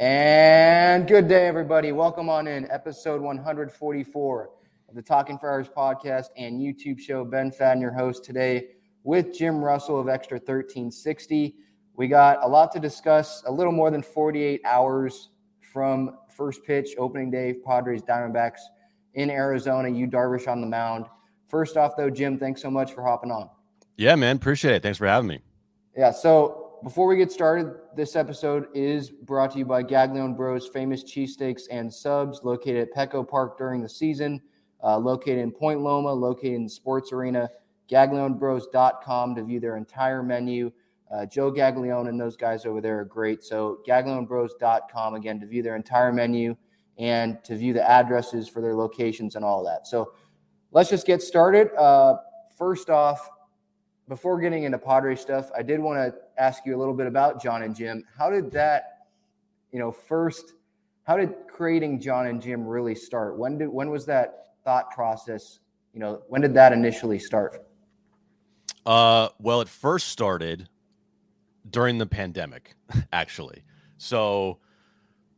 And good day, everybody. Welcome on in episode 144 of the Talking Friars podcast and YouTube show. Ben Fadden, your host today with Jim Russell of Extra 1360. We got a lot to discuss, a little more than 48 hours from first pitch, opening day, Padres Diamondbacks in Arizona. you Darvish on the mound. First off, though, Jim, thanks so much for hopping on. Yeah, man. Appreciate it. Thanks for having me. Yeah. So before we get started, this episode is brought to you by Gaglione Bros, famous cheesesteaks and subs located at Petco Park during the season, uh, located in Point Loma, located in Sports Arena. GaglioneBros.com to view their entire menu. Uh, Joe Gaglione and those guys over there are great. So, GaglioneBros.com again to view their entire menu and to view the addresses for their locations and all that. So, let's just get started. Uh, first off, before getting into Padre stuff, I did want to ask you a little bit about John and Jim. How did that, you know, first, how did creating John and Jim really start? When did when was that thought process? You know, when did that initially start? Uh, well, it first started during the pandemic, actually. So,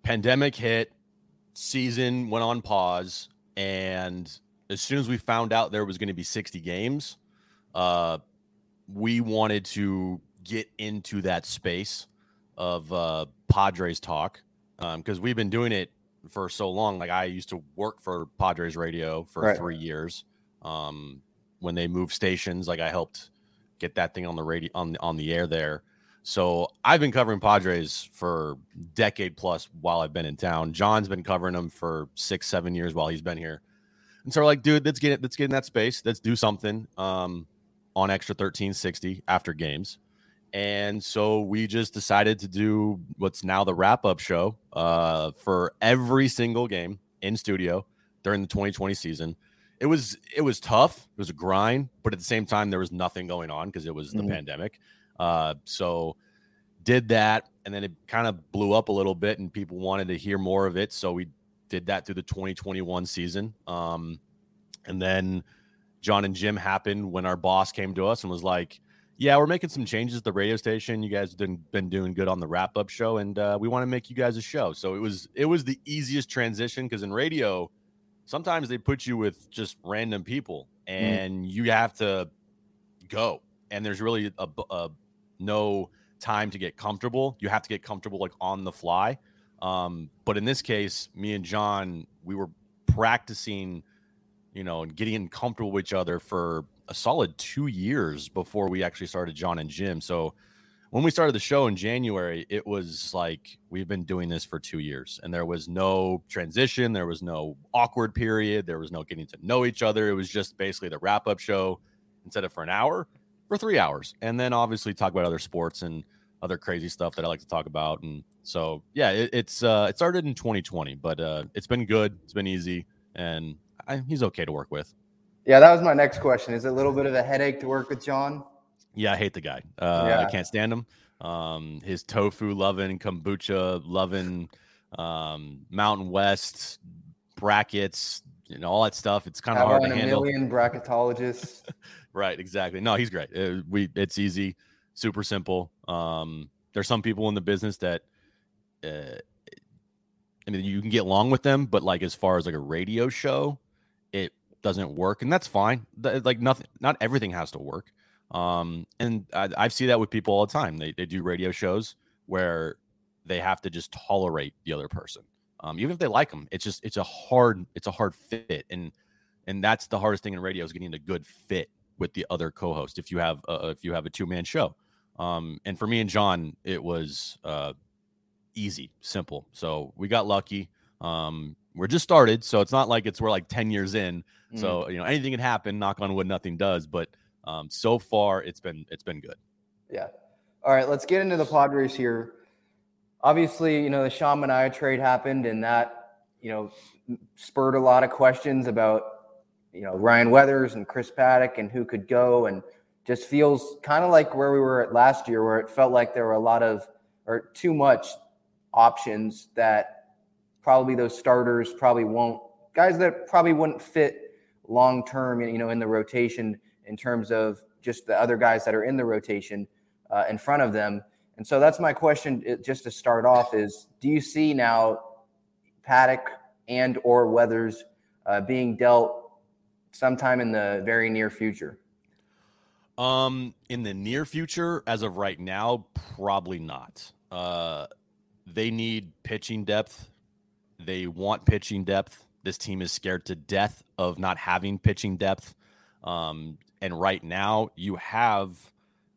pandemic hit, season went on pause, and as soon as we found out there was going to be 60 games, uh, we wanted to get into that space of uh, Padres talk because um, we've been doing it for so long. Like I used to work for Padres Radio for right. three years. Um, when they moved stations, like I helped get that thing on the radio on on the air there. So I've been covering Padres for decade plus while I've been in town. John's been covering them for six, seven years while he's been here. And so we're like, dude, let's get it, let's get in that space. Let's do something. Um, on extra 1360 after games. And so we just decided to do what's now the wrap up show uh, for every single game in studio during the 2020 season. It was it was tough. It was a grind, but at the same time there was nothing going on because it was the mm-hmm. pandemic. Uh, so did that, and then it kind of blew up a little bit, and people wanted to hear more of it. So we did that through the 2021 season, um, and then John and Jim happened when our boss came to us and was like, "Yeah, we're making some changes at the radio station. You guys have been, doing good on the wrap up show, and uh, we want to make you guys a show." So it was it was the easiest transition because in radio, sometimes they put you with just random people, mm. and mm. you have to go, and there's really a, a, no time to get comfortable. You have to get comfortable like on the fly. Um, but in this case, me and John, we were practicing you know, and getting comfortable with each other for a solid two years before we actually started John and Jim. So when we started the show in January, it was like we've been doing this for two years and there was no transition, there was no awkward period, there was no getting to know each other. It was just basically the wrap up show instead of for an hour, for three hours. And then obviously talk about other sports and other crazy stuff that I like to talk about. And so, yeah, it, it's, uh, it started in 2020, but, uh, it's been good. It's been easy. And I, he's okay to work with. Yeah, that was my next question. Is it a little bit of a headache to work with John? Yeah, I hate the guy. Uh, yeah. I can't stand him. Um, his tofu loving, kombucha loving, um, Mountain West brackets, you know, all that stuff. It's kind of hard to a handle. Million bracketologists. right, exactly. No, he's great. It, uh, we, it's easy, super simple. Um, there's some people in the business that uh, I mean, you can get along with them, but like as far as like a radio show, doesn't work, and that's fine. Like nothing, not everything has to work. Um, and I, I see that with people all the time. They they do radio shows where they have to just tolerate the other person. Um, even if they like them. it's just it's a hard it's a hard fit, and and that's the hardest thing in radio is getting a good fit with the other co-host. If you have a, if you have a two man show, um, and for me and John, it was uh, easy, simple. So we got lucky. Um, we're just started, so it's not like it's we're like ten years in. Mm. So you know anything can happen. Knock on wood, nothing does. But um, so far, it's been it's been good. Yeah. All right, let's get into the Padres here. Obviously, you know the Sean Manaea trade happened, and that you know spurred a lot of questions about you know Ryan Weathers and Chris Paddack and who could go, and just feels kind of like where we were at last year, where it felt like there were a lot of or too much options that probably those starters probably won't guys that probably wouldn't fit long term, you know, in the rotation in terms of just the other guys that are in the rotation uh, in front of them. And so that's my question, just to start off: is Do you see now Paddack and or Weathers uh, being dealt sometime in the very near future? Um, in the near future, as of right now, probably not. Uh, they need pitching depth. They want pitching depth. This team is scared to death of not having pitching depth. Um, and right now, you have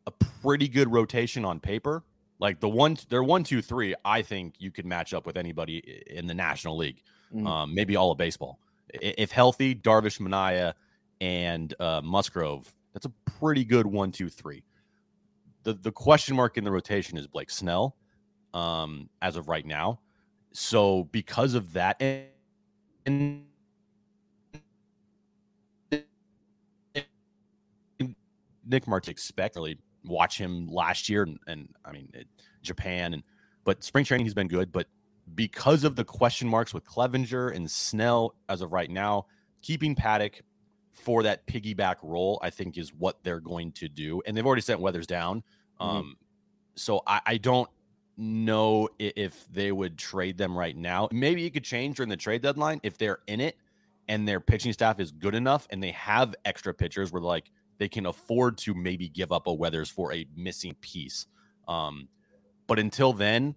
a pretty good rotation on paper. Like the one, they're one, two, three. I think you could match up with anybody in the National League, mm. um, maybe all of baseball. If healthy, Darvish, Manaea, and uh, Musgrove, that's a pretty good one, two, three. The the question mark in the rotation is Blake Snell, um, as of right now. So because of that, and Nick Martin expect really watch him last year and, and I mean it, Japan and but spring training he's been good but because of the question marks with Clevinger and Snell as of right now keeping Paddack for that piggyback role I think is what they're going to do and they've already sent Weathers down mm-hmm. um so I, I don't know if they would trade them right now maybe it could change during the trade deadline if they're in it and their pitching staff is good enough and they have extra pitchers where like they can afford to maybe give up a Weathers for a missing piece. Um, but until then,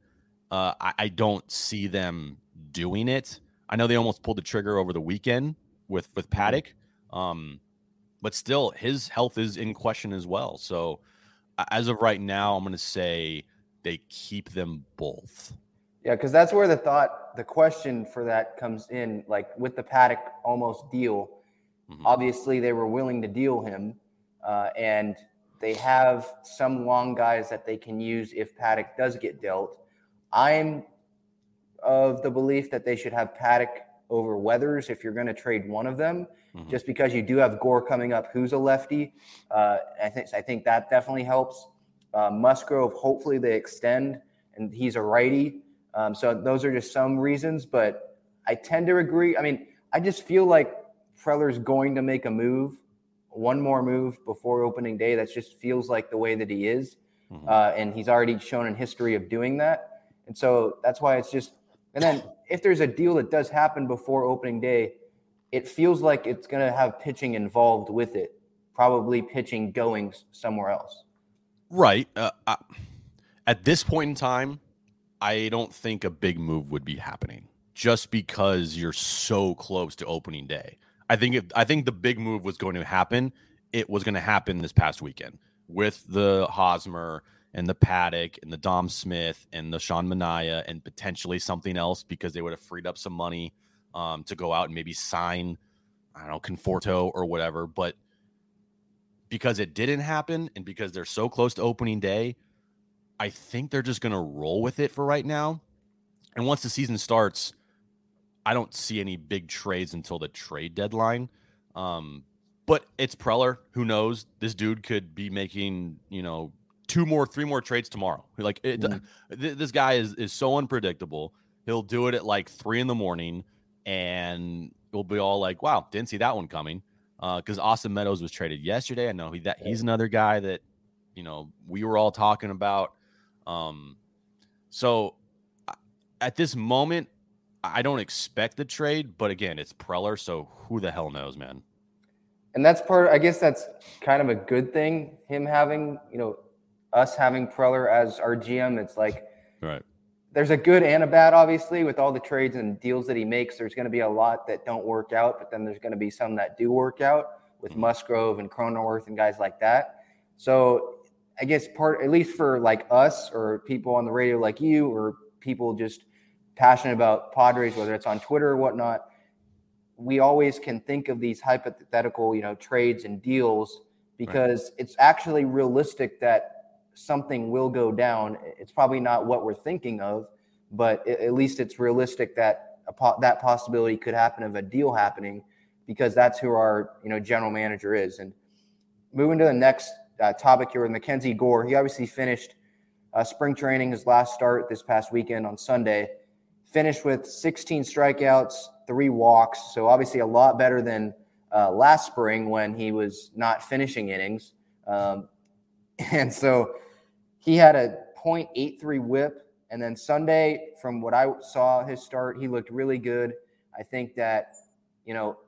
uh, I, I, don't see them doing it. I know they almost pulled the trigger over the weekend with with mm-hmm. Um, but still, his health is in question as well. So, as of right now, I'm going to say they keep them both. Yeah, because that's where the thought, the question for that comes in. Like with the Paddack almost deal, mm-hmm. obviously they were willing to deal him uh, and they have some long guys that they can use if Paddack does get dealt. I'm of the belief that they should have Paddack over Weathers if you're going to trade one of them, mm-hmm. just because you do have Gore coming up, who's a lefty. Uh, I think I think that definitely helps. Uh, Musgrove, hopefully they extend, and he's a righty. Um, so those are just some reasons, but I tend to agree. I mean, I just feel like Preller's going to make a move one more move before opening day. That just feels like the way that he is. Mm-hmm. Uh, and he's already shown in history of doing that. And so that's why it's just, and then if there's a deal that does happen before opening day, it feels like it's going to have pitching involved with it, probably pitching going somewhere else. Right. Uh, I, at this point in time, I don't think a big move would be happening just because you're so close to opening day. I think if I think the big move was going to happen, it was going to happen this past weekend with the Hosmer and the Paddack and the Dom Smith and the Sean Manaea and potentially something else because they would have freed up some money um, to go out and maybe sign, I don't know, Conforto or whatever. But because it didn't happen and because they're so close to opening day, I think they're just going to roll with it for right now. And once the season starts, I don't see any big trades until the trade deadline. Um, but it's Preller. Who knows? This dude could be making, you know, two more, three more trades tomorrow. Like it, mm. th- this guy is is so unpredictable. He'll do it at like three in the morning, and we'll be all like, "Wow, didn't see that one coming." Because uh, Austin Meadows was traded yesterday. I know he that he's another guy that you know we were all talking about. Um, so at this moment, I don't expect the trade, but again, it's Preller, so who the hell knows, man? And that's part. I guess that's kind of a good thing. Him having, you know, us having Preller as our GM. It's like, right. There's a good and a bad, obviously, with all the trades and deals that he makes. There's going to be a lot that don't work out, but then there's going to be some that do work out with mm-hmm. Musgrove and Cronenworth and guys like that. So I guess part, at least for like us or people on the radio like you or people just passionate about Padres, whether it's on Twitter or whatnot, we always can think of these hypothetical, you know, trades and deals because right. it's actually realistic that something will go down. It's probably not what we're thinking of, but at least it's realistic that po- that possibility could happen of a deal happening because that's who our you know general manager is. And moving to the next uh, topic here with Mackenzie Gore, he obviously finished uh, spring training his last start this past weekend on Sunday. Finished with 16 strikeouts, three walks, so obviously a lot better than uh, last spring when he was not finishing innings. Um, and so he had a 0.83 whip. And then Sunday, from what I saw his start, he looked really good. I think that, you know,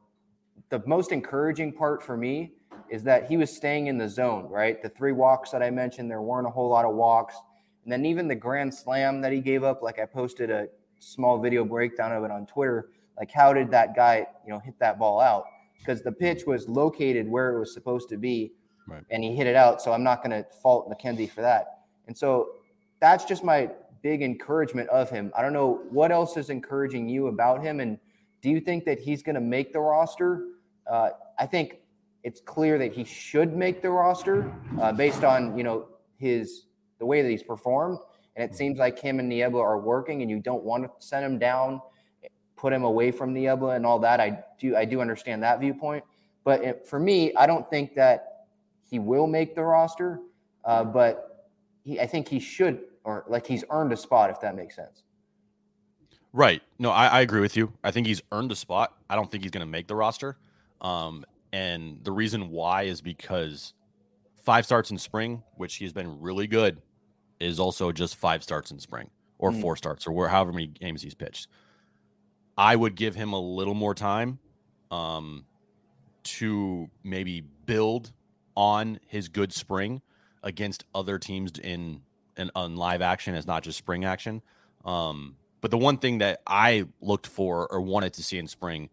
the most encouraging part for me is that he was staying in the zone, right? The three walks that I mentioned, there weren't a whole lot of walks. And then even the grand slam that he gave up, like I posted a small video breakdown of it on Twitter. Like, how did that guy, you know, hit that ball out? Because the pitch was located where it was supposed to be, right. and he hit it out. So I'm not going to fault Mackenzie for that. And so that's just my big encouragement of him. I don't know what else is encouraging you about him. And do you think that he's going to make the roster? Uh, I think it's clear that he should make the roster uh, based on you know his the way that he's performed. And it seems like him and Niebla are working, and you don't want to send him down, put him away from Niebla and all that. I do I do understand that viewpoint, but it, for me, I don't think that he will make the roster. Uh, but he, I think he should, or like he's earned a spot, if that makes sense. Right. No, I, I agree with you. I think he's earned a spot. I don't think he's going to make the roster. Um, and the reason why is because five starts in spring, which he's been really good, is also just five starts in spring or mm. four starts or where, however many games he's pitched. I would give him a little more time um, to maybe build on his good spring against other teams in in on live action as not just spring action. Um, but the one thing that I looked for or wanted to see in spring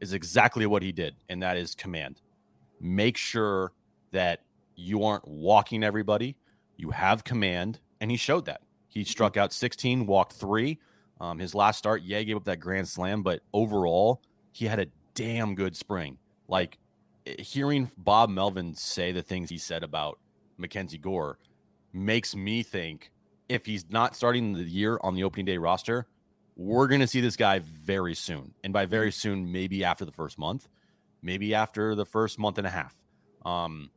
is exactly what he did, and that is command. Make sure that you aren't walking everybody. You have command, and he showed that. He struck out 16, walked three. Um, his last start, yeah, gave up that grand slam, but overall, he had a damn good spring. Like hearing Bob Melvin say the things he said about Mackenzie Gore makes me think if he's not starting the year on the opening day roster, we're going to see this guy very soon. And by very soon, maybe after the first month, maybe after the first month and a half. Um,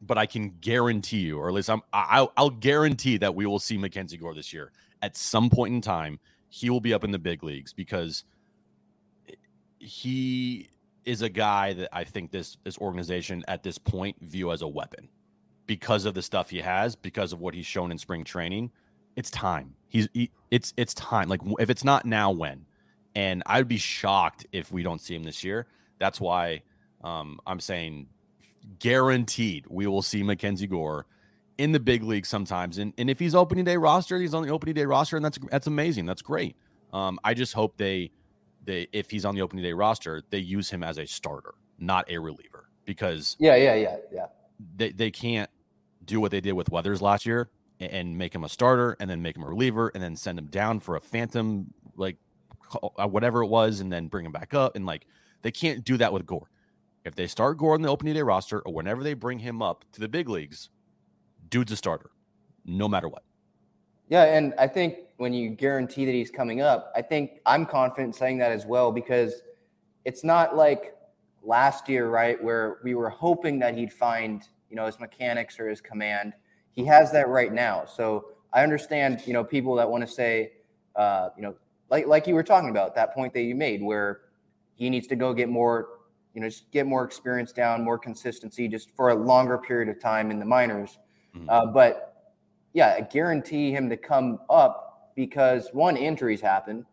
but I can guarantee you, or at least I'm, I'll, I'll guarantee that we will see Mackenzie Gore this year at some point in time. He will be up in the big leagues because he is a guy that I think this this organization at this point view as a weapon because of the stuff he has, because of what he's shown in spring training. It's time. He's he, it's it's time. Like if it's not now, when? And I would be shocked if we don't see him this year. That's why um, I'm saying guaranteed we will see Mackenzie Gore in the big league sometimes. And and if he's opening day roster, he's on the opening day roster, and that's that's amazing. That's great. Um, I just hope they they if he's on the opening day roster, they use him as a starter, not a reliever. Because yeah, yeah, yeah, yeah. They they can't do what they did with Weathers last year and make him a starter and then make him a reliever and then send him down for a phantom like uh, whatever it was and then bring him back up and like they can't do that with Gore. If they start Gore on the opening day roster or whenever they bring him up to the big leagues, dude's a starter, no matter what. Yeah, and I think when you guarantee that he's coming up, I think I'm confident saying that as well because it's not like last year, right, where we were hoping that he'd find you know, his mechanics or his command. He has that right now. So I understand, you know, people that want to say, uh, you know, like like you were talking about that point that you made, where he needs to go get more, you know, just get more experience down, more consistency, just for a longer period of time in the minors. Mm-hmm. Uh, but yeah, I guarantee him to come up because one, injuries happen,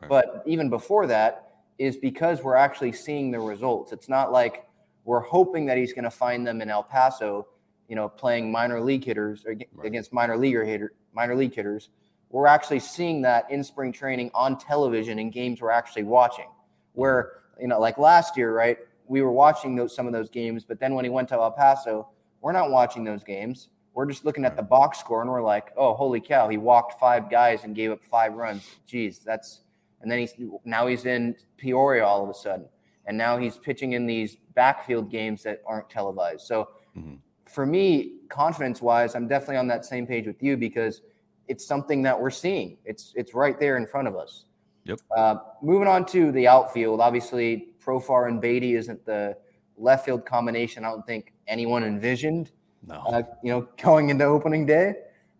right. but even before that is because we're actually seeing the results. It's not like we're hoping that he's going to find them in El Paso, you know, playing minor league hitters right. against minor leaguer hitter, minor league hitters. we're actually seeing that in spring training on television in games we're actually watching. Where, mm-hmm. you know, like last year, right? We were watching those some of those games, but then when he went to El Paso, we're not watching those games. We're just looking at the box score and we're like, oh, holy cow, he walked five guys and gave up five runs. Jeez, that's and then he's now he's in Peoria all of a sudden. And now he's pitching in these backfield games that aren't televised. So mm-hmm. for me, confidence wise, I'm definitely on that same page with you because it's something that we're seeing. It's it's right there in front of us. Yep. Uh, moving on to the outfield, obviously Profar and Beaty isn't the left field combination. I don't think anyone envisioned. No. Uh, you know, going into opening day.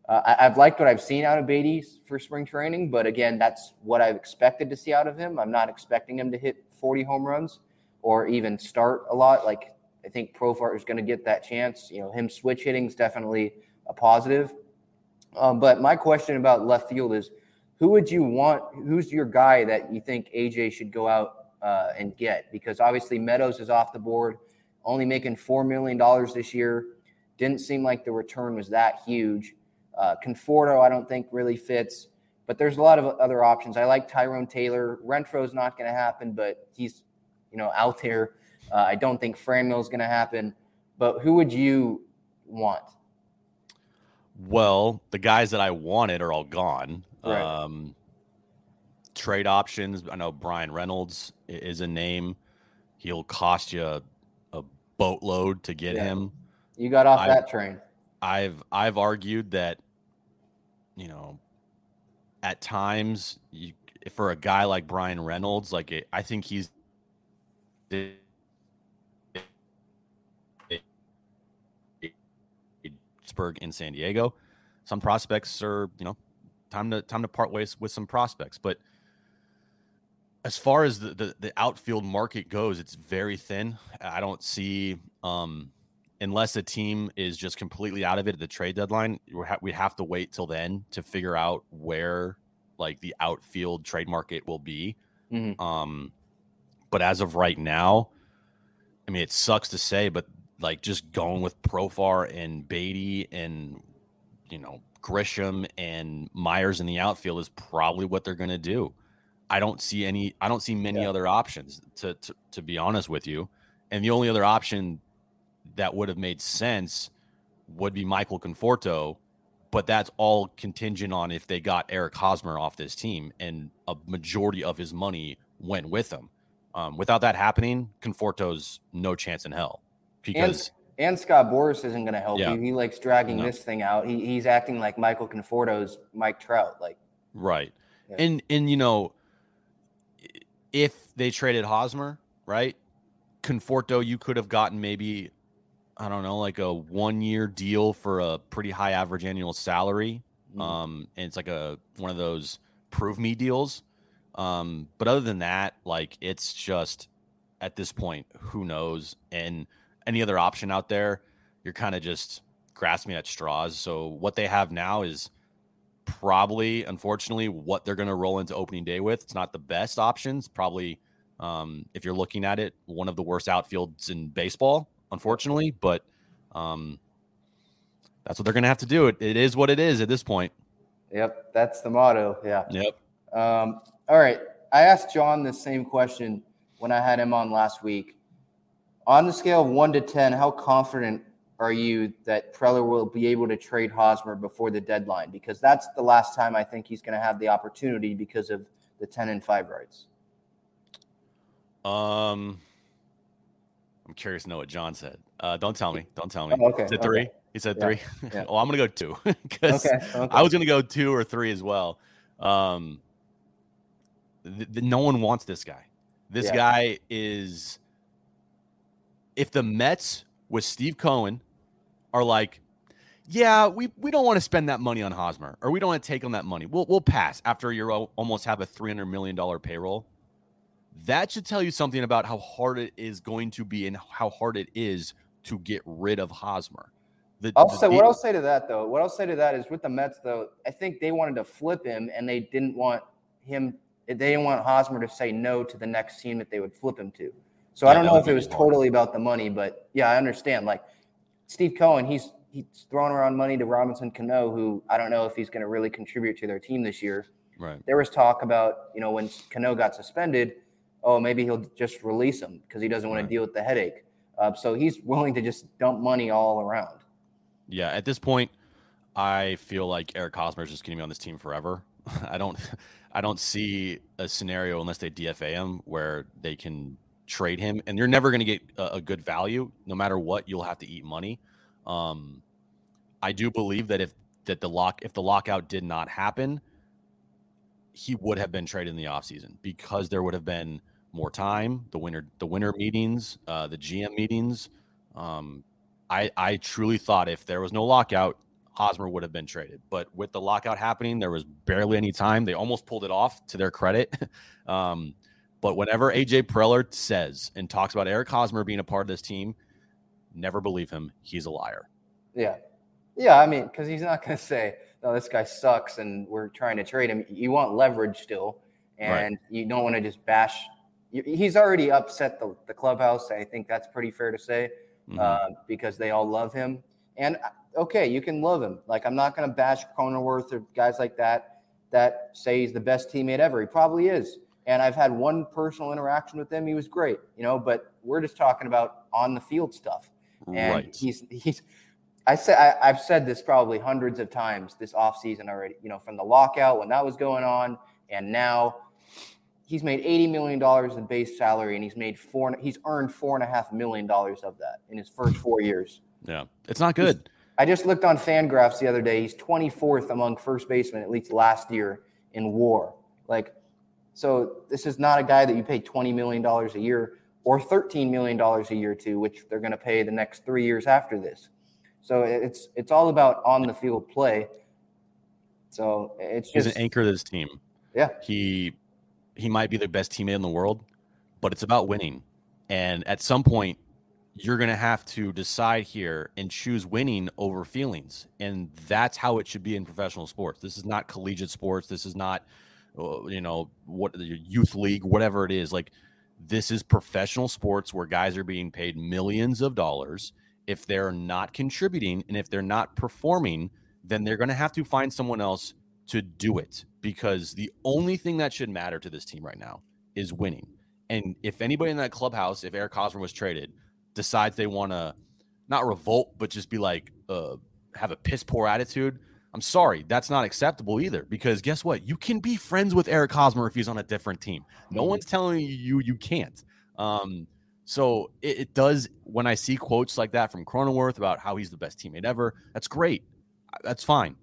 Uh, I, have liked what I've seen out of Beaty for spring training, but again, that's what I've expected to see out of him. I'm not expecting him to hit 40 home runs or even start a lot. Like I think Profar is going to get that chance. You know, him switch hitting is definitely a positive. Um, but my question about left field is, who would you want? Who's your guy that you think AJ should go out uh, and get? Because obviously Meadows is off the board, only making four million dollars this year. Didn't seem like the return was that huge. Uh, Conforto, I don't think really fits, but there's a lot of other options. I like Tyrone Taylor. Renfroe's not going to happen, but he's, you know, out there. Uh, I don't think Franmil's going to happen. But who would you want? Well, the guys that I wanted are all gone. Right. Um, trade options. I know Bryan Reynolds is a name. He'll cost you a, a boatload to get yeah. him. You got off I, that train. I've I've argued that you know, at times you, for a guy like Bryan Reynolds, like it, I think he's Pittsburgh in San Diego. Some prospects are, you know, time to time to part ways with some prospects. But as far as the, the, the outfield market goes, it's very thin. I don't see um unless a team is just completely out of it at the trade deadline, we have to wait till then to figure out where like the outfield trade market will be. Mm-hmm. Um, but as of right now, I mean, it sucks to say, but like just going with Profar and Beaty and you know Grisham and Myers in the outfield is probably what they're going to do. I don't see any. I don't see many yeah. other options to, to to be honest with you. And the only other option that would have made sense would be Michael Conforto, but that's all contingent on if they got Eric Hosmer off this team and a majority of his money went with him. Um, without that happening, Conforto's no chance in hell because. And, and Scott Boras isn't going to help yeah. you. He likes dragging no. this thing out. He, he's acting like Michael Conforto's Mike Trout. Like right, yeah. and and you know, if they traded Hosmer, right, Conforto, you could have gotten maybe I don't know, like a one year deal for a pretty high average annual salary. Mm. Um, and it's like a one of those prove me deals. Um, but other than that, like it's just at this point, who knows? And any other option out there, you're kind of just grasping at straws. So what they have now is probably, unfortunately, what they're going to roll into opening day with. It's not the best options. Probably, um, if you're looking at it, one of the worst outfields in baseball unfortunately. But um, that's what they're going to have to do. It, it is what it is at this point. Yep, that's the motto. Yeah. Yep. Um, all right. I asked John the same question when I had him on last week. On the scale of one to 10, how confident are you that Preller will be able to trade Hosmer before the deadline? Because that's the last time I think he's going to have the opportunity because of the 10 and 5 rights. Um, I'm curious to know what John said. Uh, don't tell me. Don't tell me. Oh, okay. Is it three? Okay. He said three. Yeah. well, I'm gonna go two because okay. okay. I was gonna go two or three as well. Um, th- th- no one wants this guy. This yeah. guy is. If the Mets with Steve Cohen are like, yeah, we, we don't want to spend that money on Hosmer, or we don't want to take on that money. We'll we'll pass after you almost have a three hundred million dollar payroll that should tell you something about how hard it is going to be and how hard it is to get rid of Hosmer. The, I'll the, say what I'll say to that though. What I'll say to that is with the Mets though, I think they wanted to flip him and they didn't want him. They didn't want Hosmer to say no to the next team that they would flip him to. So yeah, I don't know if it was totally about the money, but yeah, I understand. Like Steve Cohen, he's he's throwing around money to Robinson Cano, who I don't know if he's going to really contribute to their team this year. Right. There was talk about, you know, when Cano got suspended, oh, maybe he'll just release him because he doesn't want Right. to deal with the headache. Uh, so he's willing to just dump money all around. Yeah, at this point, I feel like Eric Hosmer is just going to be on this team forever. I don't, I don't see a scenario unless they DFA him where they can trade him, and you're never going to get a, a good value. No matter what, you'll have to eat money. Um, I do believe that if that the lock if the lockout did not happen, he would have been traded in the offseason because there would have been more time, the winter the winter meetings, uh, the GM meetings. Um, I I truly thought if there was no lockout, Hosmer would have been traded. But with the lockout happening, there was barely any time. They almost pulled it off to their credit. um, but whenever AJ Preller says and talks about Eric Hosmer being a part of this team, never believe him. He's a liar. Yeah. Yeah. I mean, because he's not going to say, no, this guy sucks and we're trying to trade him. You want leverage still, and you don't want to just bash. He's already upset the, the clubhouse. I think that's pretty fair to say Mhm. uh, because they all love him. And uh, okay, you can love him. Like, I'm not going to bash Cronenworth or guys like that that say he's the best teammate ever. He probably is. And I've had one personal interaction with him. He was great, you know, but we're just talking about on the field stuff. And right. he's he's I said I, I've said this probably hundreds of times this offseason already, you know, from the lockout when that was going on, and now he's made eighty million dollars in base salary, and he's made four. He's earned four and a half million dollars of that in his first four years. yeah, it's not good. I just looked on Fangraphs the other day. He's twenty fourth among first basemen at least last year in WAR. Like, so this is not a guy that you pay twenty million dollars a year or thirteen million dollars a year to, which they're going to pay the next three years after this. So it's it's all about on the field play. So it's just, He's an anchor to this team. yeah, He he might be the best teammate in the world, but it's about winning. And at some point, you're going to have to decide here and choose winning over feelings. And that's how it should be in professional sports. This is not collegiate sports. This is not, uh, you know, what the youth league, whatever it is. Like, this is professional sports where guys are being paid millions of dollars. If they're not contributing and if they're not performing, then they're going to have to find someone else to do it because the only thing that should matter to this team right now is winning. And if anybody in that clubhouse, if Eric Hosmer was traded, decides they want to not revolt, but just be like, uh, have a piss poor attitude, I'm sorry, that's not acceptable either. Because guess what? You can be friends with Eric Hosmer if he's on a different team. No one's telling you you can't. Um, so it, it does when I see quotes like that from Cronenworth about how he's the best teammate ever. That's great. That's fine.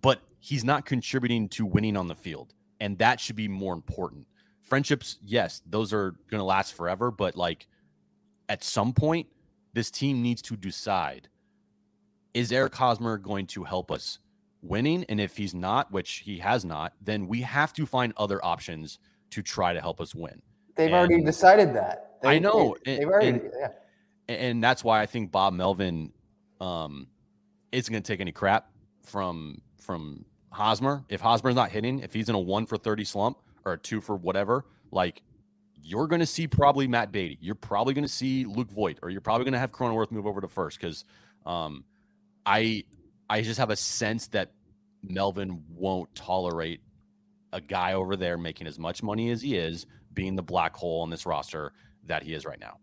But he's not contributing to winning on the field. And that should be more important. Friendships, yes, those are going to last forever. But like at some point, this team needs to decide is Eric Hosmer going to help us winning? And if he's not, which he has not, then we have to find other options to try to help us win. they've already decided that. I know, they, and- have already and- yeah. And that's why I think Bob Melvin um, isn't going to take any crap from from Hosmer. If Hosmer's not hitting, if he's in a one for thirty slump or a two for whatever, like you're going to see probably Matt Beaty. You're probably going to see Luke Voit, or you're probably going to have Cronenworth move over to first because um, I I just have a sense that Melvin won't tolerate a guy over there making as much money as he is being the black hole on this roster that he is right now.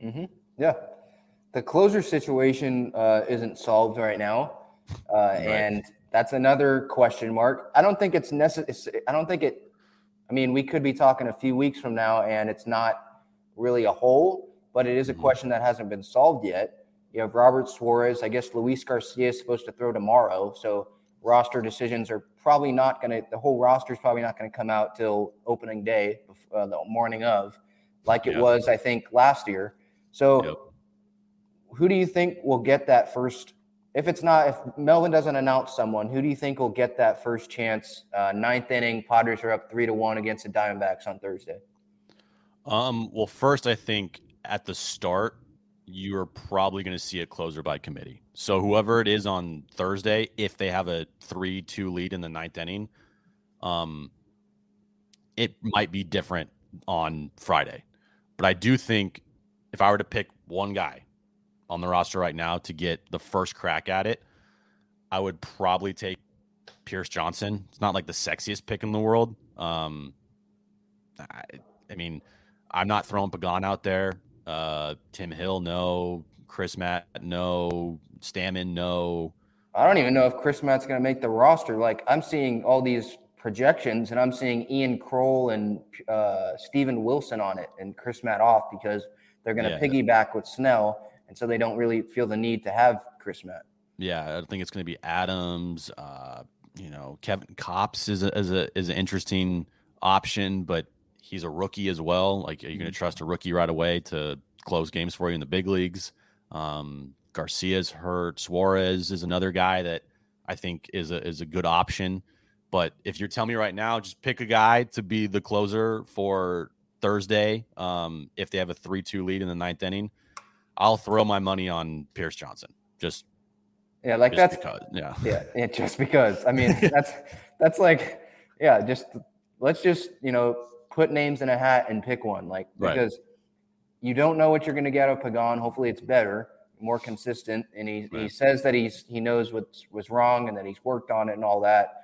hmm Yeah, the closer situation uh, isn't solved right now, uh, and that's another question mark. I don't think it's necessary. I don't think it. I mean, we could be talking a few weeks from now, and it's not really a hole, but it is a Mhm. question that hasn't been solved yet. You have Robert Suarez. I guess Luis Garcia is supposed to throw tomorrow, so roster decisions are probably not going to. The whole roster is probably not going to come out till opening day, uh, the morning of, like it Yeah. was, I think, last year. So, Yep. who do you think will get that first? If it's not, if Melvin doesn't announce someone, who do you think will get that first chance? Uh, ninth inning, Padres are up three to one against the Diamondbacks on Thursday. Um, well, first, I think at the start, you're probably going to see a closer by committee. So whoever it is on Thursday, if they have a three-two lead in the ninth inning, um, it might be different on Friday. But I do think if I were to pick one guy on the roster right now to get the first crack at it, I would probably take Pierce Johnson. It's not like the sexiest pick in the world. Um, I, I mean, I'm not throwing Pagan out there. Uh, Tim Hill, no. Crismatt, no. Stammen, no. I don't even know if Crismatt's going to make the roster. Like I'm seeing all these projections, and I'm seeing Ian Kroll and uh, Steven Wilson on it, and Crismatt off because they're going to yeah. piggyback with Snell, and so they don't really feel the need to have Crismatt. Yeah, I think it's going to be Adams. Uh, you know, Kevin Kopps is a, is a is an interesting option, but he's a rookie as well. Like, are you going to mm-hmm. trust a rookie right away to close games for you in the big leagues? Um, Garcia's hurt. Suarez is another guy that I think is a is a good option. But if you're telling me right now, just pick a guy to be the closer for Thursday. Um, if they have a three-two lead in the ninth inning, I'll throw my money on Pierce Johnson. Just yeah, like that's because, yeah, yeah, yeah, just because. I mean, that's that's like yeah, just let's just you know put names in a hat and pick one, like because right. you don't know what you're going to get out of Pagan. Hopefully, it's better, more consistent, and he right. he says that he's he knows what was wrong and that he's worked on it and all that.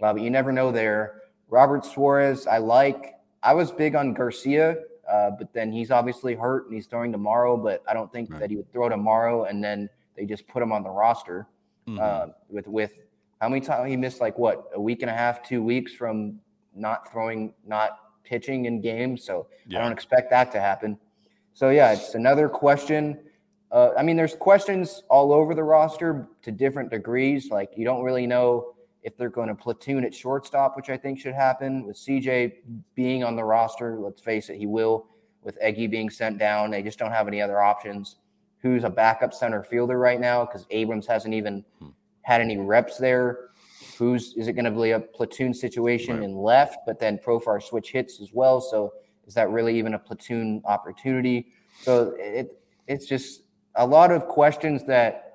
Uh, but you never know there. Robert Suarez, I like. I was big on Garcia, uh, but then he's obviously hurt and he's throwing tomorrow. But I don't think right. that he would throw tomorrow, and then they just put him on the roster. Mm-hmm. Uh, with with how many times he missed like what a week and a half, two weeks from not throwing, not pitching in games. So yeah. I don't expect that to happen. So yeah, it's another question. Uh, I mean, there's questions all over the roster to different degrees. Like you don't really know if they're going to platoon at shortstop, which I think should happen with CJ being on the roster. Let's face it, he will. With Eggy being sent down, they just don't have any other options. Who's a backup center fielder right now? Because Abrams hasn't even hmm. had any reps there who's is it going to be a platoon situation right. in left, but then Profar switch hits as well. So is that really even a platoon opportunity? So it it's just a lot of questions that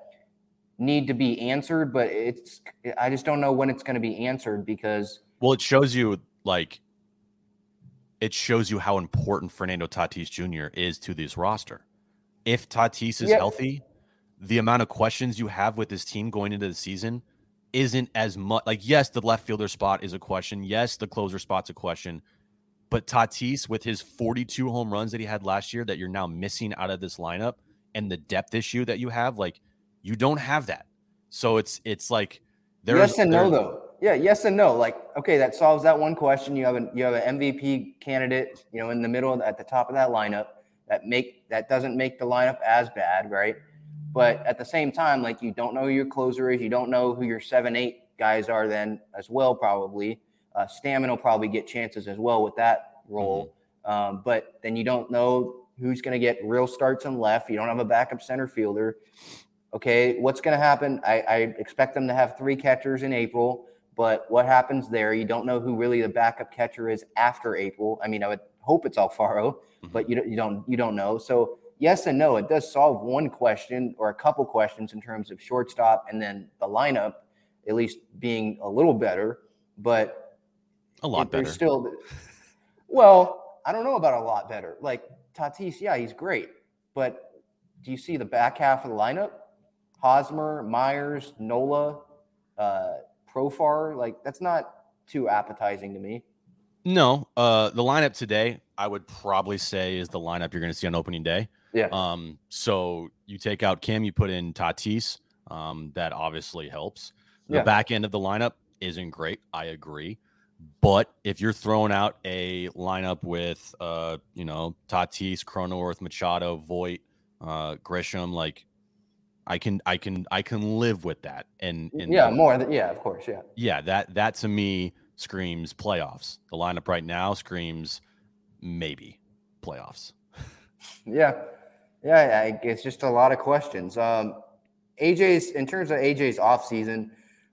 need to be answered, but it's I just don't know when it's going to be answered because well, it shows you like it shows you how important Fernando Tatis Jr. is to this roster. If Tatis is healthy, the amount of questions you have with this team going into the season isn't as much like yes, the left fielder spot is a question. Yes, the closer spot's a question. But Tatis, with his 42 home runs that he had last year, that you're now missing out of this lineup, and the depth issue that you have, like you don't have that. So it's it's like there's yes and no though. Yeah, yes and no. Like okay, that solves that one question. You have a you have an MVP candidate, you know, in the middle at the top of that lineup that make that doesn't make the lineup as bad, right? But at the same time, like you don't know who your closer is, you don't know who your seven, eight guys are then as well, probably. Uh, Stammen will probably get chances as well with that role. Mm-hmm. Um, but then you don't know who's going to get real starts in left. You don't have a backup center fielder. Okay, what's going to happen? I, I expect them to have three catchers in April, but what happens there? You don't know who really the backup catcher is after April. I mean, I would hope it's Alfaro, mm-hmm. but you, you don't you don't know. So yes and no. It does solve one question or a couple questions in terms of shortstop and then the lineup, at least being a little better. But a lot better. Still, well, I don't know about a lot better. Like Tatis, yeah, he's great, but do you see the back half of the lineup? Hosmer, Myers, Nola, uh, Profar, like that's not too appetizing to me. No, uh, the lineup today, I would probably say is the lineup you're going to see on opening day. Yeah. Um, so you take out Kim, you put in Tatis. Um, that obviously helps. The yeah. back end of the lineup isn't great. I agree. But if you're throwing out a lineup with, uh, you know, Tatis, Cronenworth, Machado, Voit, uh, Grisham, like I can, I can, I can live with that. And, and yeah, more. Than, yeah, of course. Yeah. Yeah. That, that to me screams playoffs. The lineup right now screams maybe playoffs. yeah. Yeah, it's just a lot of questions. Um, AJ's in terms of AJ's offseason,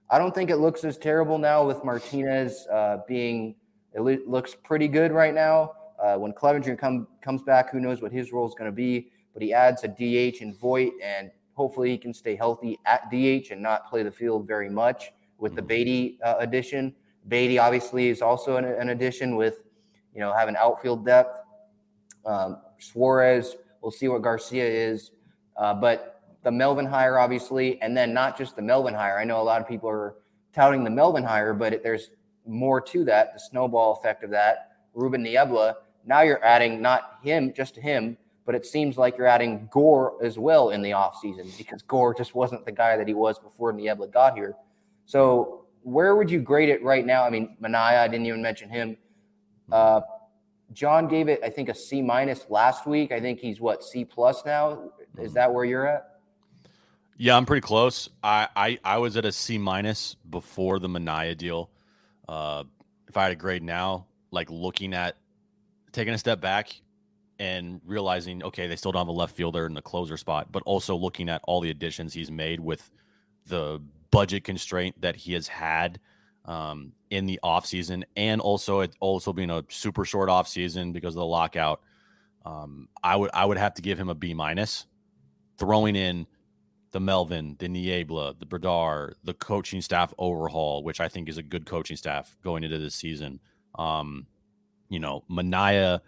I don't think it looks as terrible now with Martinez uh, being. It looks pretty good right now. Uh, when Clevinger come, comes back, who knows what his role is going to be? But he adds a DH and Voit, and hopefully he can stay healthy at DH and not play the field very much with the mm-hmm. Beaty uh, addition. Beaty obviously is also an, an, addition with, you know, having outfield depth. Um, Suarez We'll see what Garcia is. Uh, but the Melvin hire, obviously, and then not just the Melvin hire. I know a lot of people are touting the Melvin hire, but it, there's more to that, the snowball effect of that. Ruben Niebla. Now you're adding not him, just him, but it seems like you're adding Gore as well in the offseason because Gore just wasn't the guy that he was before Niebla got here. So where would you grade it right now? I mean, Manaea, I didn't even mention him. Uh, John gave it, I think, a C minus last week. I think he's what C plus now. Is mm-hmm. that where you're at? Yeah, I'm pretty close. I I, I was at a C minus before the Manaea deal. Uh, if I had a grade now, like looking at taking a step back and realizing, okay, they still don't have a left fielder in the closer spot, but also looking at all the additions he's made with the budget constraint that he has had um, in the offseason and also it also being a super short offseason because of the lockout. Um, I would I would have to give him a B minus. Throwing in the Melvin, the Niebla, the Brdar, the coaching staff overhaul, which I think is a good coaching staff going into this season. Um, you know, Manaea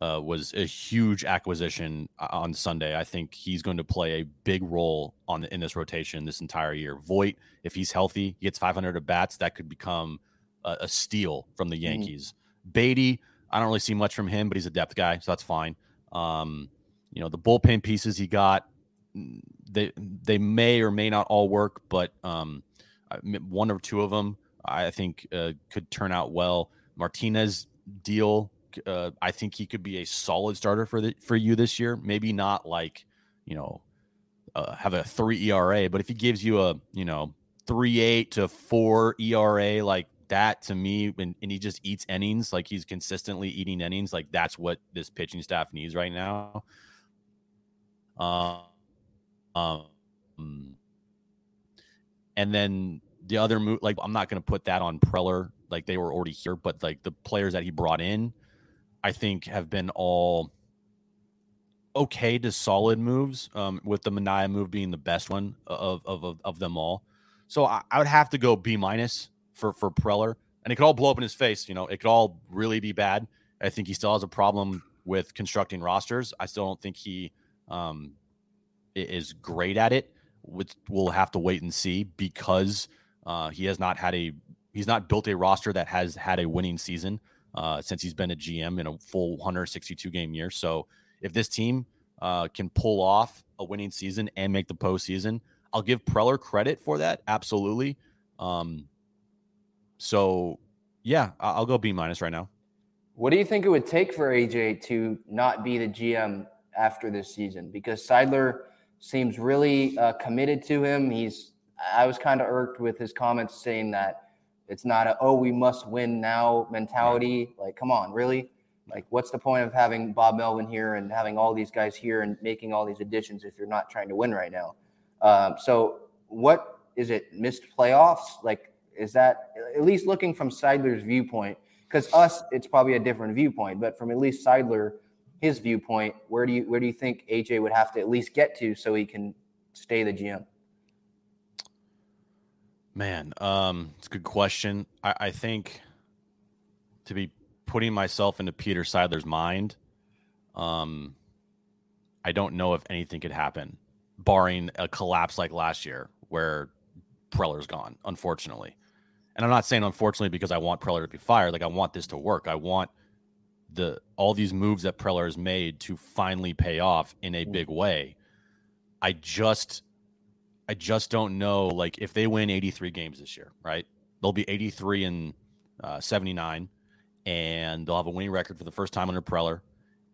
uh, was a huge acquisition uh, on Sunday. I think he's going to play a big role on the, in this rotation this entire year. Voit, if he's healthy, he gets 500 at bats. That could become a, a steal from the mm-hmm. Yankees. Mm. Beaty, I don't really see much from him, but he's a depth guy, so that's fine. Um, you know, the bullpen pieces he got, mm, they they may or may not all work, but um, one or two of them I think uh, could turn out well. Martinez deal uh, I think he could be a solid starter for the for you this year. Maybe not like you know uh, have a three ERA, but if he gives you a you know three eight to four ERA like that to me, and, and he just eats innings like he's consistently eating innings, like that's what this pitching staff needs right now. Uh, um, and then the other move, like I'm not going to put that on Preller, like they were already here, but like the players that he brought in I think have been all okay to solid moves, um, with the Manaea move being the best one of of, of, of them all. So I, I, would have to go B minus for for Preller, and it could all blow up in his face. You know, it could all really be bad. I think he still has a problem with constructing rosters. I still don't think he um, is great at it. Which we'll have to wait and see because uh, he has not had a he's not built a roster that has had a winning season uh, since he's been a GM in a full 162 game year. So if this team uh, can pull off a winning season and make the postseason, I'll give Preller credit for that. Absolutely. Um, so yeah, I'll go B minus right now. What do you think it would take for AJ to not be the GM after this season? Because Seidler seems really uh, committed to him. He's I was kind of irked with his comments saying that it's not a oh we must win now mentality. Like, come on, really? Like, what's the point of having Bob Melvin here and having all these guys here and making all these additions if you're not trying to win right now? Um, so, what is it? Missed playoffs? Like, is that at least looking from Seidler's viewpoint? Because us, it's probably a different viewpoint, but from at least Seidler, his viewpoint, where do you where do you think AJ would have to at least get to so he can stay the GM? Man, um, it's a good question. I, I think to be putting myself into Peter Seidler's mind, um, I don't know if anything could happen, barring a collapse like last year where Preller's gone, unfortunately. And I'm not saying unfortunately because I want Preller to be fired. Like I want this to work. I want the all these moves that Preller has made to finally pay off in a big way. I just I just don't know. Like if they win 83 games this year, right? They'll be 83 and uh, 79, and they'll have a winning record for the first time under Preller.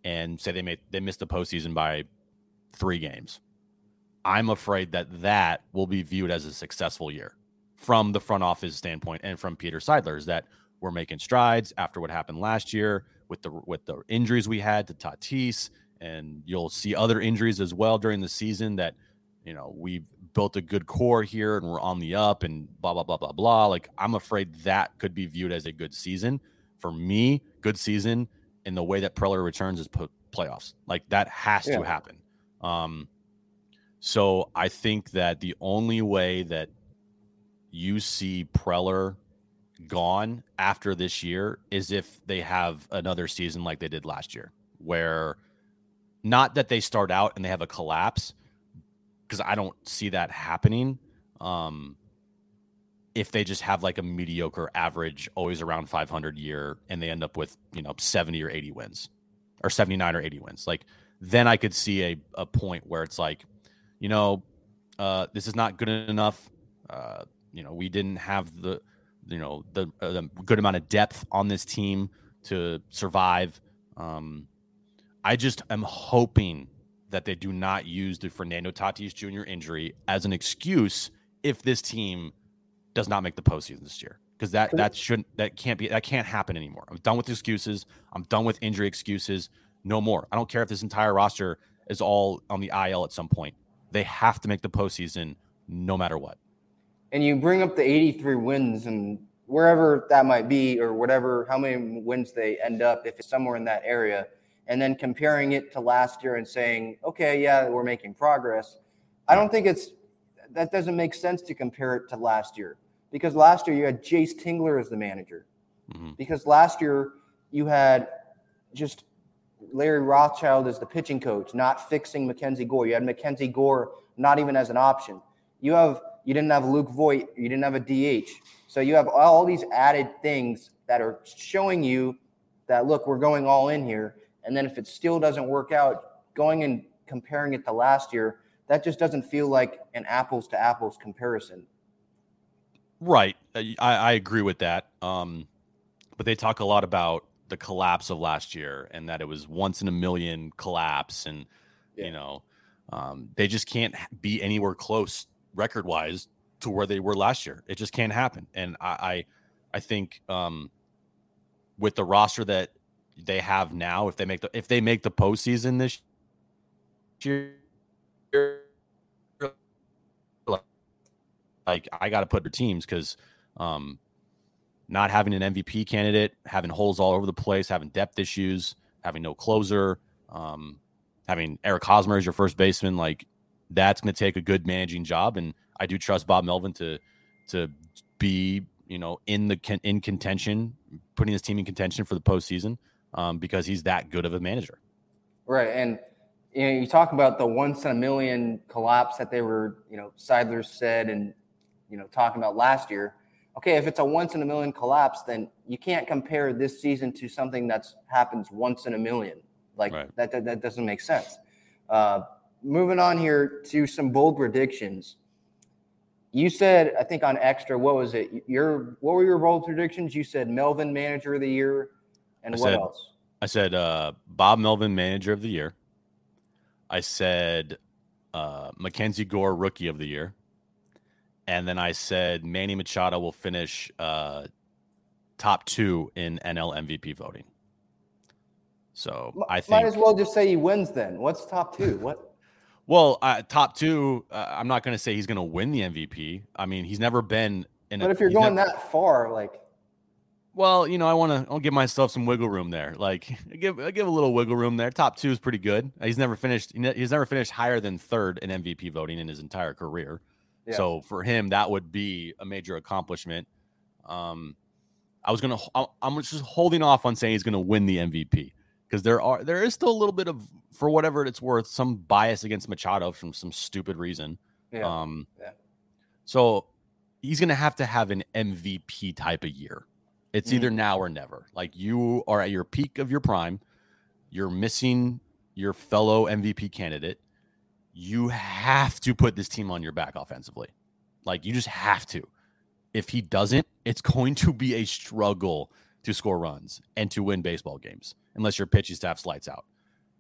And say they made they missed the postseason by three games. I'm afraid that that will be viewed as a successful year from the front office standpoint and from Peter Seidler. Is that we're making strides after what happened last year with the with the injuries we had to Tatis, and you'll see other injuries as well during the season that you know we've built a good core here and we're on the up and blah blah blah blah blah. Like I'm afraid that could be viewed as a good season. For me, good season in the way that Preller returns is put playoffs. Like that has yeah. to happen. Um, so I think that the only way that you see Preller gone after this year is if they have another season like they did last year, where not that they start out and they have a collapse, because I don't see that happening. Um, if they just have like a mediocre average, always around 500 year, and they end up with you know 70 or 80 wins, or 79 or 80 wins, like then I could see a a point where it's like, you know, uh, this is not good enough. Uh, you know, we didn't have the you know the, uh, the good amount of depth on this team to survive. Um, I just am hoping that they do not use the Fernando Tatis Jr. injury as an excuse if this team does not make the postseason this year. Because that that shouldn't that can't be that can't happen anymore. I'm done with excuses. I'm done with injury excuses. No more. I don't care if this entire roster is all on the IL at some point. They have to make the postseason no matter what. And you bring up the 83 wins and wherever that might be, or whatever, how many wins they end up, if it's somewhere in that area, and then comparing it to last year and saying, okay, yeah, we're making progress. I don't think it's that doesn't make sense to compare it to last year because last year you had Jayce Tingler as the manager. Mm-hmm. Because last year you had just Larry Rothschild as the pitching coach, not fixing Mackenzie Gore. You had Mackenzie Gore not even as an option. You have you didn't have Luke Voit, you didn't have a DH. So you have all these added things that are showing you that look, we're going all in here. And then if it still doesn't work out, going and comparing it to last year, that just doesn't feel like an apples to apples comparison. Right. Uh, I, I agree with that. Um, but they talk a lot about the collapse of last year and that it was once in a million collapse. And, yeah. you know, um, they just can't be anywhere close record wise to where they were last year. It just can't happen. And I, I, I think um, with the roster that they have now, if they make the if they make the postseason this year, like I got to put their teams because um, not having an MVP candidate, having holes all over the place, having depth issues, having no closer, um, having Eric Hosmer as your first baseman, like that's going to take a good managing job. And I do trust Bob Melvin to to be you know in the in contention, putting his team in contention for the postseason um, because he's that good of a manager. Right, and you know you talk about the once in a million collapse that they were you know Seidler said and you know talking about last year. Okay, if it's a once in a million collapse, then you can't compare this season to something that's happens once in a million. Like right. that, that, that doesn't make sense. Uh, moving on here to some bold predictions. You said, I think on extra, what was it? Your what were your bold predictions? You said Melvin Manager of the Year, and I what said, else? I said uh, Bob Melvin Manager of the Year. I said uh, Mackenzie Gore Rookie of the Year, and then I said Manny Machado will finish uh, top two in NL MVP voting. So I think might as well just say he wins. Then what's top two? What? Well, uh, top two. Uh, I'm not going to say he's going to win the MVP. I mean, he's never been in. But a, if you're going never, that far, like, well, you know, I want to. I'll give myself some wiggle room there. Like, I give I give a little wiggle room there. Top two is pretty good. He's never finished. He's never finished higher than third in MVP voting in his entire career. Yeah. So for him, that would be a major accomplishment. Um, I was gonna. I'm just holding off on saying he's gonna win the MVP because there are there is still a little bit of for whatever it's worth some bias against Machado from some stupid reason. Yeah. Um, yeah. So he's gonna have to have an MVP type of year. It's mm-hmm. either now or never. Like you are at your peak of your prime, you're missing your fellow MVP candidate. You have to put this team on your back offensively. Like you just have to. If he doesn't, it's going to be a struggle to score runs and to win baseball games unless your pitching staff lights out.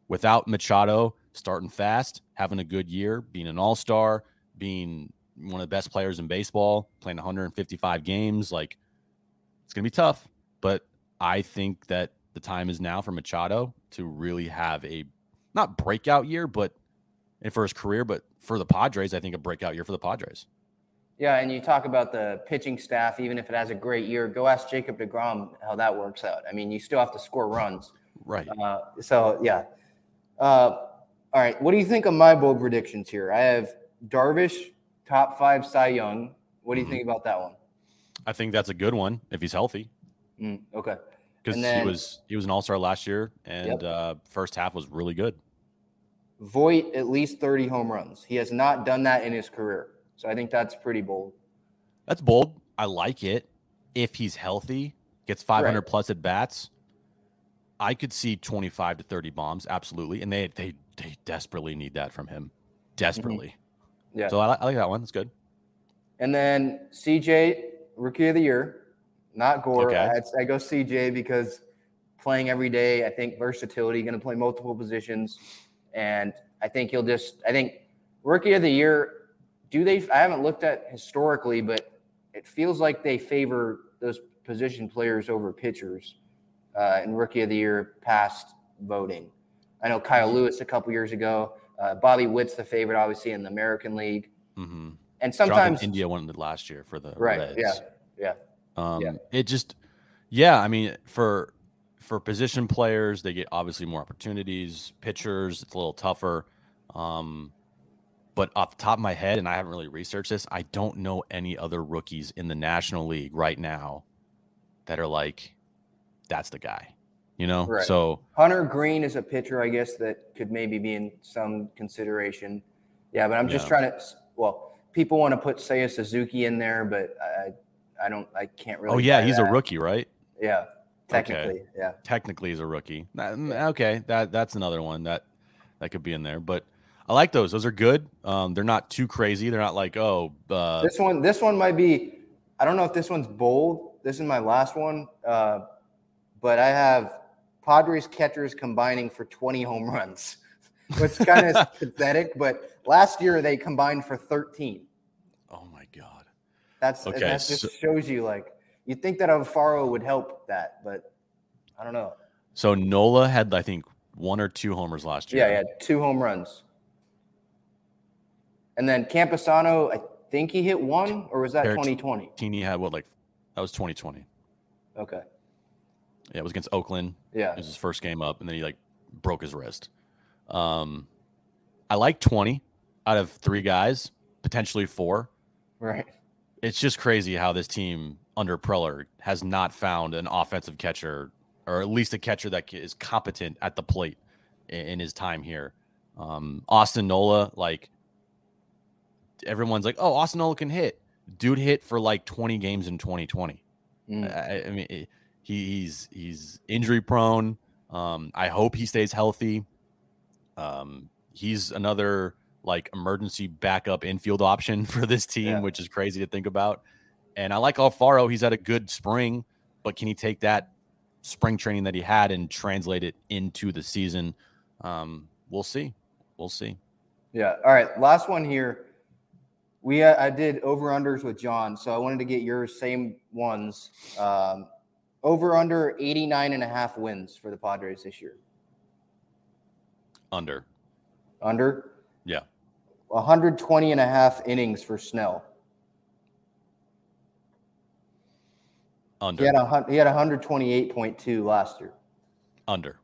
Without Machado starting fast, having a good year, being an all star, being one of the best players in baseball, playing 155 games, like it's going to be tough. But I think that the time is now for Machado to really have a not breakout year, but for his career, but for the Padres, I think a breakout year for the Padres. Yeah, and you talk about the pitching staff, even if it has a great year, go ask Jacob DeGrom how that works out. I mean, you still have to score runs. Right. Uh, so, yeah. Uh, all right. What do you think of my bold predictions here? I have Darvish, top five Cy Young. What do you mm-hmm. think about that one? I think that's a good one if he's healthy. Mm, okay. Because he was he was an all star last year, and yep. uh, first half was really good. Voit at least 30 home runs. He has not done that in his career. So I think that's pretty bold. That's bold. I like it. If he's healthy, gets 500 right. plus at bats, I could see 25 to 30 bombs. Absolutely. And they, they, they desperately need that from him. Desperately. Mm-hmm. Yeah. So I, I like that one. That's good. And then CJ, rookie of the year, not Gore. Okay. I, I go CJ because playing every day, I think versatility, going to play multiple positions. And I think he'll just, I think rookie of the year, do they, I haven't looked at historically, but it feels like they favor those position players over pitchers uh, in rookie of the year past voting. I know Kyle mm-hmm. Lewis a couple years ago. Uh, Bobby Witt's the favorite, obviously, in the American League. Mm-hmm. And sometimes India won it last year for the right. Reds. Yeah, yeah. Um, yeah. It just, yeah. I mean, for for position players, they get obviously more opportunities. Pitchers, it's a little tougher. Um, but off the top of my head, and I haven't really researched this, I don't know any other rookies in the National League right now that are like, that's the guy. You know, right. so Hunter Greene is a pitcher, I guess, that could maybe be in some consideration. Yeah, but I'm just yeah. trying to. Well, people want to put Seiya Suzuki in there, but I, I don't, I can't really. Oh yeah, he's that. a rookie, right? Yeah, technically, okay. yeah. Technically, he's a rookie. Okay, that that's another one that that could be in there, but. I like those. Those are good. Um, they're not too crazy. They're not like oh. Uh, this one, this one might be. I don't know if this one's bold. This is my last one, uh, but I have Padres catchers combining for 20 home runs, which kind of pathetic. But last year they combined for 13. Oh my god, that's okay, that just so, shows you like you think that Alfaro would help that, but I don't know. So Nola had I think one or two homers last year. Yeah, he had two home runs. And then Campusano, I think he hit one, or was that 2020? Teeny had what, like, that was 2020. Okay. Yeah, it was against Oakland. Yeah. It was his first game up, and then he, like, broke his wrist. Um, I like 20 out of three guys, potentially four. Right. It's just crazy how this team under Preller has not found an offensive catcher, or at least a catcher that is competent at the plate in, his time here. Um, Austin Nola, like, everyone's like, oh, Austin Nola can hit. Dude hit for like 20 games in 2020. Mm. I, I, mean, he, he's he's injury prone. Um, I hope he stays healthy. Um, he's another like emergency backup infield option for this team, yeah. which is crazy to think about. And I like Alfaro. He's had a good spring, but can he take that spring training that he had and translate it into the season? Um, we'll see. We'll see. Yeah. All right. Last one here. We uh, I did over unders with John, so I wanted to get your same ones. Um, over under 89 and a half wins for the Padres this year. Under. Under? Yeah. 120 and a half innings for Snell. Under. He had, a, he had 128.2 last year. Under.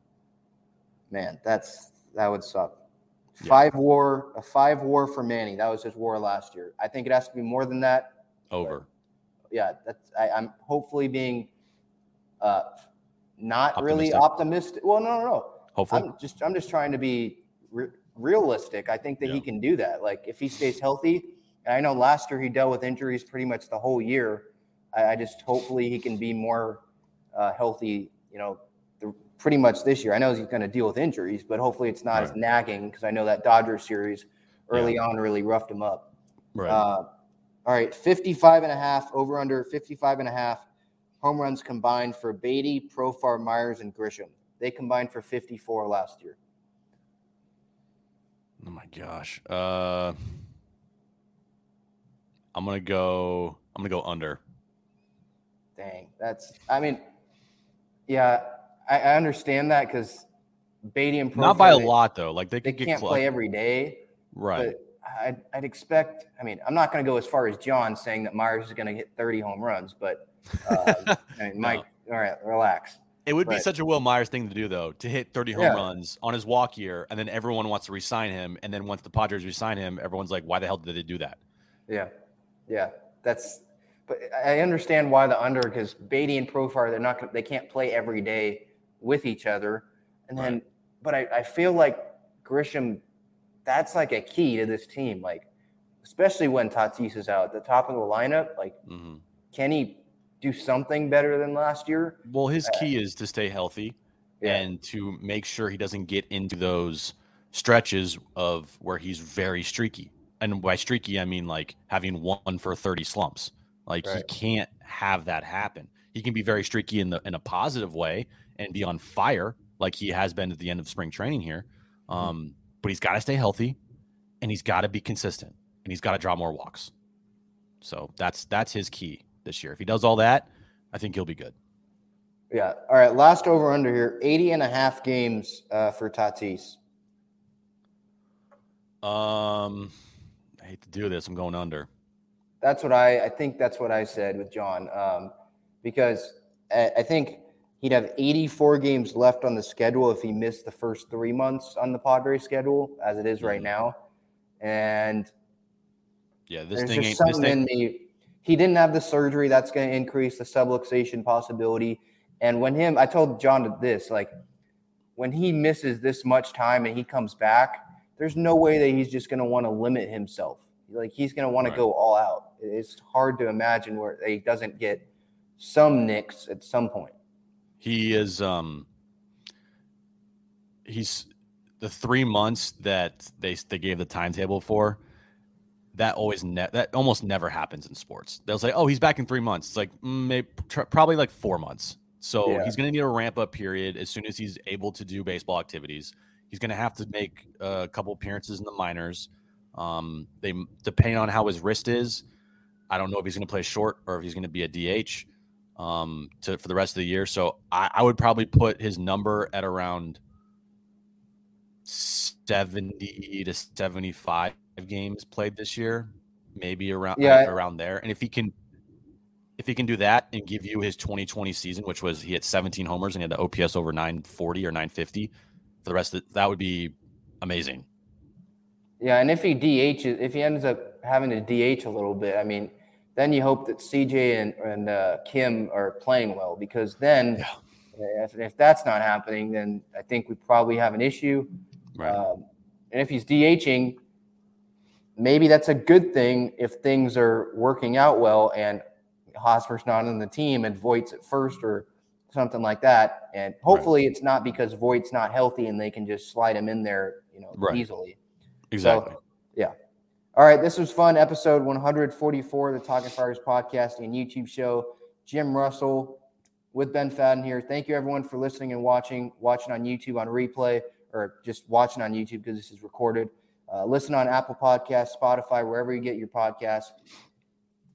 Man, that's that would suck. Five war, a five war for Manny. That was his war last year. I think it has to be more than that. Over. Yeah, that's. I, am hopefully being, uh, not optimistic. really optimistic. Well, no, no, no. Hopefully, I'm just. I'm just trying to be re- realistic. I think that yeah. he can do that. Like if he stays healthy. And I know last year he dealt with injuries pretty much the whole year. I, I just hopefully he can be more uh, healthy. You know, pretty much this year. I know he's going to deal with injuries, but hopefully it's not right. as nagging because I know that Dodger series early yeah. on really roughed him up. Right. Uh, all right, 55 and a half, over under 55 and a half home runs combined for Beaty, Profar, Myers, and Grisham. They combined for 54 last year. Oh my gosh. Uh, I'm gonna go. I'm gonna go under. Dang, that's. I mean, yeah, I, I understand that because Beaty and Profar, not by a lot though. Like they, they can't play every day, right? I'd, I'd, expect. I mean, I'm not going to go as far as John saying that Myers is going to hit 30 home runs, but uh, I mean, Mike, no. all right, relax. It would but, be such a Wil Myers thing to do, though, to hit 30 home yeah. runs on his walk year, and then everyone wants to resign him, and then once the Padres resign him, everyone's like, "Why the hell did they do that?" Yeah, yeah, that's. But I understand why the under because Beaty and Profar they're not they can't play every day with each other. And then, right. but I, I feel like Grisham that's like a key to this team. Like, especially when Tatis is out at the top of the lineup, like, mm-hmm. can he do something better than last year? Well, his uh, key is to stay healthy yeah. and to make sure he doesn't get into those stretches of where he's very streaky. And by streaky, I mean like having one for 30 slumps. Like right. he can't have that happen. He can be very streaky in the in a positive way and be on fire like he has been at the end of spring training here. Mm-hmm. Um, but he's got to stay healthy and he's got to be consistent and he's got to draw more walks. So that's that's his key this year. If he does all that, I think he'll be good. Yeah. All right. Last over under here 80 and a half games uh, for Tatis. Um, I hate to do this. I'm going under. That's what I, I think that's what I said with John. Um, because I, I think he'd have 84 games left on the schedule if he missed the first three months on the Padres schedule, as it is right mm-hmm. now. And yeah, this thing ain't this thing. Me, he didn't have the surgery. That's going to increase the subluxation possibility. And when him, I told John this, like when he misses this much time and he comes back, there's no way that he's just going to want to limit himself. Like he's going to want right. to go all out. It's hard to imagine where he doesn't get some nicks at some point. He is um he's the 3 months that they they gave the timetable for that always ne- that almost never happens in sports. They'll say, "Oh, he's back in 3 months." It's like mm, maybe tr- probably like 4 months. So yeah. he's going to need a ramp up period as soon as he's able to do baseball activities. He's going to have to make a couple appearances in the minors. Um, they depending on how his wrist is, I don't know if he's going to play short or if he's going to be a DH um, to for the rest of the year. So I, I would probably put his number at around seventy to seventy-five games played this year, maybe around yeah. around there. And if he can, if he can do that and give you his 2020 season, which was he had 17 homers and he had the OPS over 940 or 950 for the rest of the, that would be amazing. Yeah, and if he DH, if he ends up having to DH a little bit, I mean then you hope that CJ and, and uh, Kim are playing well because then yeah. if, if, that's not happening, then I think we probably have an issue. Right. Um, and if he's DHing, maybe that's a good thing if things are working out well and Hosmer's not on the team and Voit's at first or something like that. And hopefully right. it's not because Voit's not healthy and they can just slide him in there, you know, right. easily. Exactly. So, yeah. All right, this was fun. Episode 144 of the Talking Friars podcast and YouTube show. Jim Russell with Ben Fadden here. Thank you, everyone, for listening and watching. Watching on YouTube on replay or just watching on YouTube because this is recorded. Uh, listen on Apple Podcasts, Spotify, wherever you get your podcasts.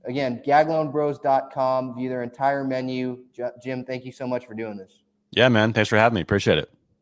Again, gaglionebros.com. View their entire menu. Jim, thank you so much for doing this. Yeah, man. Thanks for having me. Appreciate it.